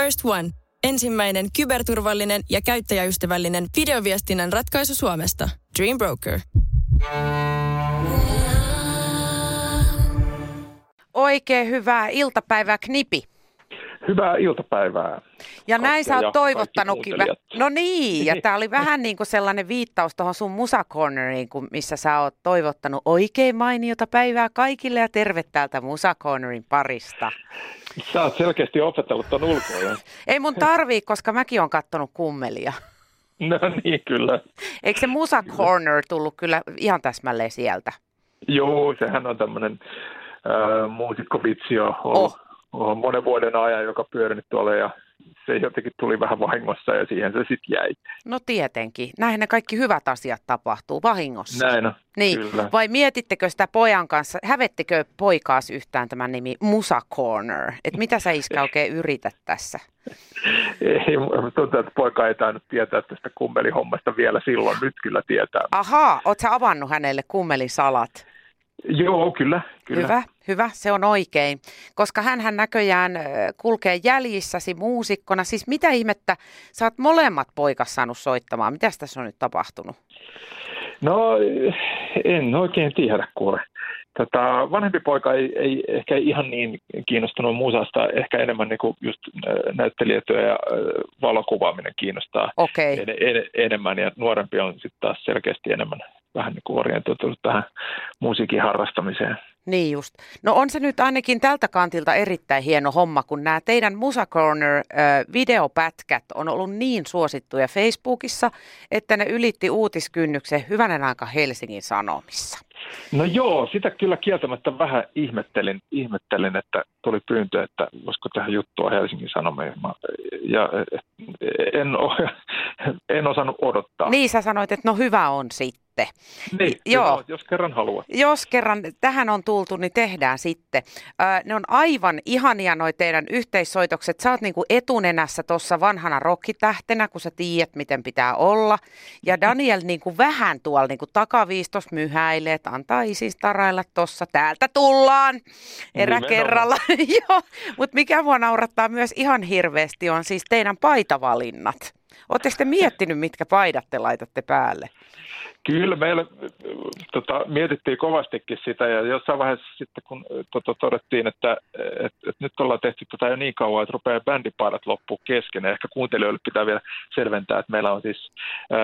First One. Ensimmäinen kyberturvallinen ja käyttäjäystävällinen videoviestinnän ratkaisu Suomesta. Dream Broker. Oikein hyvää iltapäivää, Knipi. Hyvää iltapäivää. Ja näin sä oot toivottanutkin. no niin, ja tää oli vähän niin kuin sellainen viittaus tuohon sun musacorneriin, kun missä sä oot toivottanut oikein mainiota päivää kaikille ja terve täältä musacornerin parista. Sä oot selkeästi opetellut ton ulkoa. Ei mun tarvii, koska mäkin on kattonut kummelia. No niin, kyllä. Eikö se Musa Corner tullut kyllä ihan täsmälleen sieltä? Joo, sehän on tämmöinen äh, muusikkovitsi jo ollut oh. Monen vuoden ajan, joka pyörinyt tuolla ja se jotenkin tuli vähän vahingossa ja siihen se sitten jäi. No tietenkin. Näin ne kaikki hyvät asiat tapahtuu vahingossa. Näin on, Niin. kyllä. Vai mietittekö sitä pojan kanssa, hävettekö poikaas yhtään tämän nimi Musa Corner? Et mitä sä iskä oikein yrität tässä? Ei, tuntuu, että poika ei tainnut tietää tästä kummelihommasta vielä silloin, nyt kyllä tietää. Ahaa, oot sä avannut hänelle kummelisalat? Joo, kyllä. kyllä. Hyvä, hyvä, se on oikein. Koska hän näköjään kulkee jäljissäsi muusikkona. Siis mitä ihmettä, sä oot molemmat poikas saanut soittamaan. Mitäs tässä on nyt tapahtunut? No en oikein tiedä kuule. Tota, vanhempi poika ei, ei ehkä ihan niin kiinnostunut musasta, ehkä enemmän niin kuin just näyttelijätyö ja valokuvaaminen kiinnostaa Okei. en, en, enemmän ja nuorempi on sitten taas selkeästi enemmän vähän niin kuin orientoitunut tähän musiikin harrastamiseen. Niin just. No on se nyt ainakin tältä kantilta erittäin hieno homma, kun nämä teidän Musa Corner ö, videopätkät on ollut niin suosittuja Facebookissa, että ne ylitti uutiskynnyksen hyvänen aika Helsingin Sanomissa. No joo, sitä kyllä kieltämättä vähän ihmettelin, ihmettelin että tuli pyyntö, että voisiko tähän juttua Helsingin Sanomiin. Ja eh, en, o- en osannut odottaa. Niin sä sanoit, että no hyvä on sitten. Niin, Joo. jos kerran haluat. Jos kerran tähän on tultu, niin tehdään sitten. Ö, ne on aivan ihania noi teidän yhteissoitokset. Sä oot niinku etunenässä tuossa vanhana rokkitähtenä, kun sä tiedät, miten pitää olla. Ja Daniel niinku vähän tuolla niinku takaviistos myhäilee, että antaa isis tarailla tossa. Täältä tullaan erä kerralla. Joo, mutta mikä mua naurattaa myös ihan hirveästi on siis teidän paitavalinnat. Oletteko te miettinyt, mitkä paidat te laitatte päälle? Kyllä meillä äh, tota, mietittiin kovastikin sitä ja jossain vaiheessa sitten kun äh, tota, todettiin, että et, et nyt ollaan tehty tätä jo niin kauan, että rupeaa bändipaidat loppuu kesken. Ja ehkä kuuntelijoille pitää vielä selventää, että meillä on siis äh,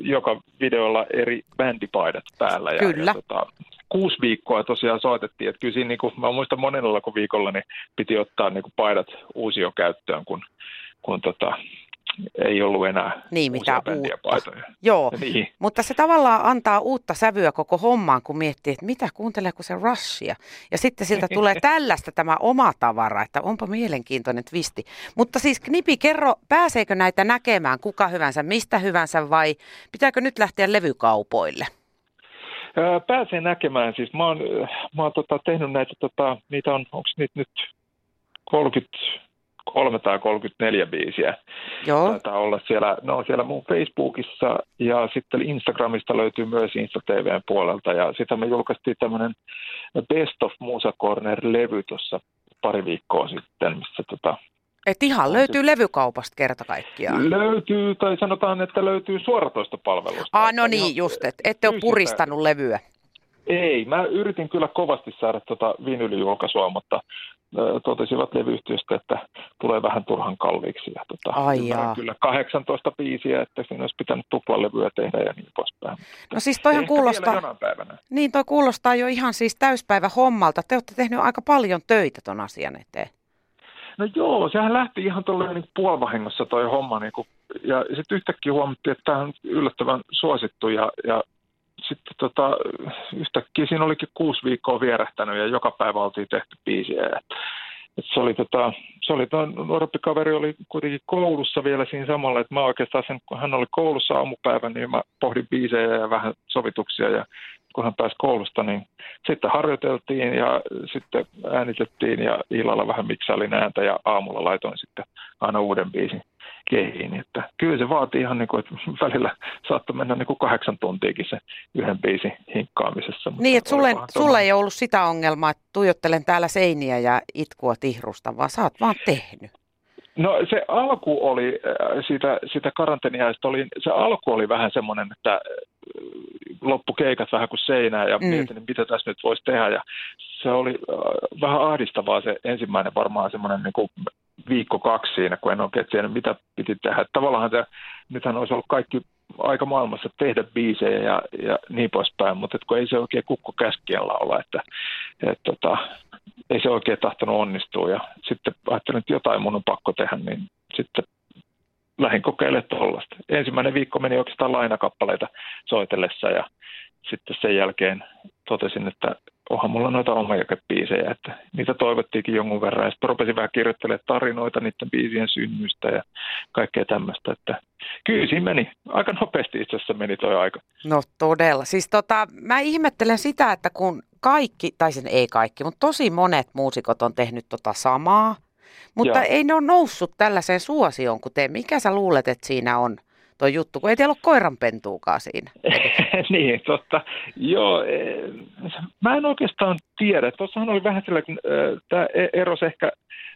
joka videolla eri bändipaidat päällä. Ja, Kyllä. Ja, tota, kuusi viikkoa tosiaan soitettiin, että kyllä siinä, niin kuin, mä muistan monella viikolla, niin piti ottaa niin kuin paidat uusio käyttöön, kun, kun tota, ei ollut enää niin, mitä uutta. paitoja. Joo, niin. mutta se tavallaan antaa uutta sävyä koko hommaan, kun miettii, että mitä kuunteleeko se Rushia. Ja sitten siltä tulee tällaista tämä oma tavara, että onpa mielenkiintoinen twisti. Mutta siis Knipi, kerro, pääseekö näitä näkemään kuka hyvänsä, mistä hyvänsä vai pitääkö nyt lähteä levykaupoille? Pääsee näkemään, siis mä oon, mä oon tota, tehnyt näitä, tota, niitä on, onko niitä nyt 30 334 biisiä. Joo. Taitaa olla siellä, no siellä mun Facebookissa ja sitten Instagramista löytyy myös InstaTVn puolelta. Ja sitä me julkaistiin tämmöinen Best of Musa Corner-levy tuossa pari viikkoa sitten, missä tota, et ihan löytyy levykaupasta kerta kaikkiaan. Löytyy, tai sanotaan, että löytyy suoratoistopalvelusta. Ah, no niin, just, et, ette ole puristanut levyä. Ei, mä yritin kyllä kovasti saada tota vinylijulkaisua, mutta totesivat levyyhtiöstä, että tulee vähän turhan kalliiksi. Ja, tota, Ai jaa. kyllä 18 biisiä, että siinä olisi pitänyt tuplalevyä tehdä ja niin poispäin. No siis toihan kuulostaa, niin toi kuulostaa jo ihan siis täyspäivä hommalta. Te olette tehnyt aika paljon töitä ton asian eteen. No joo, sehän lähti ihan tuolla niin puolivahingossa toi homma. Niin kuin, ja sitten yhtäkkiä huomattiin, että tämä on yllättävän suosittu ja, ja sitten tota, yhtäkkiä siinä olikin kuusi viikkoa vierähtänyt ja joka päivä oltiin tehty biisiä. Ja, et se oli, tota, se oli toi nuorempi kaveri oli kuitenkin koulussa vielä siinä samalla, että mä oikeastaan sen, kun hän oli koulussa aamupäivän, niin mä pohdin biisejä ja vähän sovituksia ja kun hän pääsi koulusta, niin sitten harjoiteltiin ja sitten äänitettiin ja illalla vähän miksailin ääntä ja aamulla laitoin sitten aina uuden biisin kehiin. Että kyllä se vaatii ihan niin kuin, että välillä saattoi mennä niin kuin kahdeksan tuntiakin se yhden biisin hinkkaamisessa. mutta Niin, että sulle, sulle ei ollut sitä ongelmaa, että tuijottelen täällä seiniä ja itkua tihrusta, vaan sä oot vaan tehnyt. No se alku oli, äh, siitä, siitä karanteeniajasta oli, se alku oli vähän semmoinen, että äh, loppukeikat vähän kuin seinää ja mm. mietin, mitä tässä nyt voisi tehdä. Ja se oli äh, vähän ahdistavaa se ensimmäinen varmaan semmoinen niin kuin viikko kaksi siinä, kun en oikein tiedä, mitä piti tehdä. Tavallaan se, nythän olisi ollut kaikki aika maailmassa tehdä biisejä ja, ja niin poispäin, mutta kun ei se oikein kukko käskiellä olla, että et, tota, ei se oikein tahtonut onnistua. Ja sitten ajattelin, että jotain mun on pakko tehdä, niin sitten lähdin kokeilemaan tuollaista. Ensimmäinen viikko meni oikeastaan lainakappaleita soitellessa ja sitten sen jälkeen totesin, että onhan mulla noita omia biisejä, että niitä toivottiinkin jonkun verran. Ja sitten rupesin vähän kirjoittelemaan tarinoita niiden biisien synnystä ja kaikkea tämmöistä, että kyllä siinä meni. Aika nopeasti itse asiassa meni toi aika. No todella. Siis tota, mä ihmettelen sitä, että kun kaikki, tai sen ei kaikki, mutta tosi monet muusikot on tehnyt tota samaa, mutta Joo. ei ne ole noussut tällaiseen suosioon kuin te. Mikä sä luulet, että siinä on? Tuo juttu, kun ei teillä ole koiranpentuukaan siinä. niin, totta. Joo, e, mä en oikeastaan tiedä. Tuossahan oli vähän sillä, kun tämä e, eros ehkä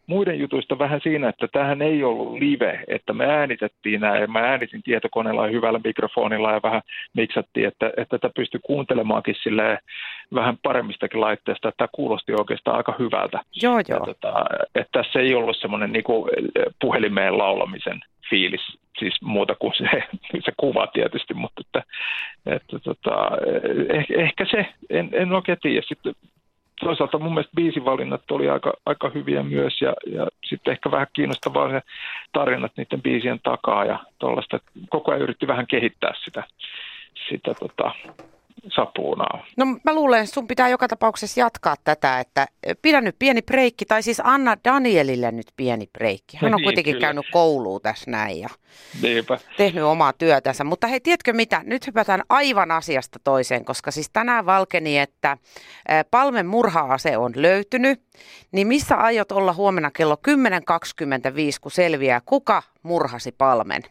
muiden jutuista vähän siinä, että tähän ei ollut live, että me äänitettiin nämä, ja mä äänitin tietokoneella ja hyvällä mikrofonilla ja vähän miksattiin, että, että tätä pystyi kuuntelemaankin sille vähän paremmistakin laitteesta, että tämä kuulosti oikeastaan aika hyvältä. Joo, joo. Ja, tota, että tässä ei ollut semmoinen niin puhelimeen laulamisen fiilis, siis muuta kuin se, se kuva tietysti, mutta että, että tota, ehkä, ehkä se, en, en oikein tiedä. Sitten toisaalta mun mielestä biisivalinnat oli aika, aika hyviä myös ja, ja sitten ehkä vähän kiinnostavaa se tarinat niiden biisien takaa ja tuollaista. Koko ajan yritti vähän kehittää sitä, sitä tota, sapuunaa. No mä luulen, että sun pitää joka tapauksessa jatkaa tätä, että pidä nyt pieni breikki, tai siis anna Danielille nyt pieni breikki. Hän on niin, kuitenkin kyllä. käynyt kouluun tässä näin ja Niinpä. tehnyt omaa työtänsä. Mutta hei, tiedätkö mitä? Nyt hypätään aivan asiasta toiseen, koska siis tänään valkeni, että Palmen murha-ase on löytynyt. Niin missä aiot olla huomenna kello 10.25, kun selviää, kuka murhasi Palmen?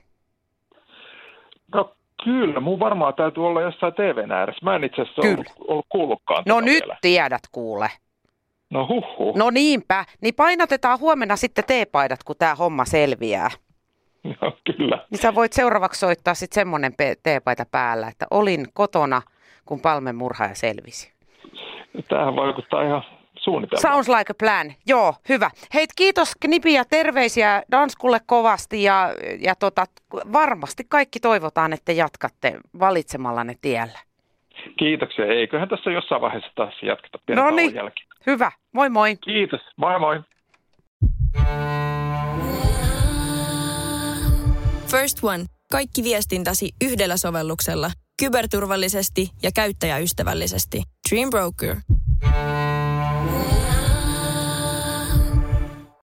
No Kyllä, mun varmaan täytyy olla jossain TVn ääressä. Mä en itse asiassa ollut, ollut kuullutkaan No nyt vielä. tiedät kuule. No huhhuh. No niinpä. Niin painotetaan huomenna sitten teepaidat, kun tämä homma selviää. No kyllä. Niin sä voit seuraavaksi soittaa sitten semmoinen teepaita päällä, että olin kotona, kun Palmen murhaaja selvisi. Tämähän vaikuttaa ihan suunnitelma. Sounds like a plan. Joo, hyvä. Hei, kiitos Knipi ja terveisiä Danskulle kovasti ja, ja tota, varmasti kaikki toivotaan, että jatkatte valitsemallanne tiellä. Kiitoksia. Eiköhän tässä jossain vaiheessa taas jatketa pienen no niin, jälkeen. hyvä. Moi moi. Kiitos. Moi moi. First One. Kaikki viestintäsi yhdellä sovelluksella. Kyberturvallisesti ja käyttäjäystävällisesti. Dream Broker. Yeah.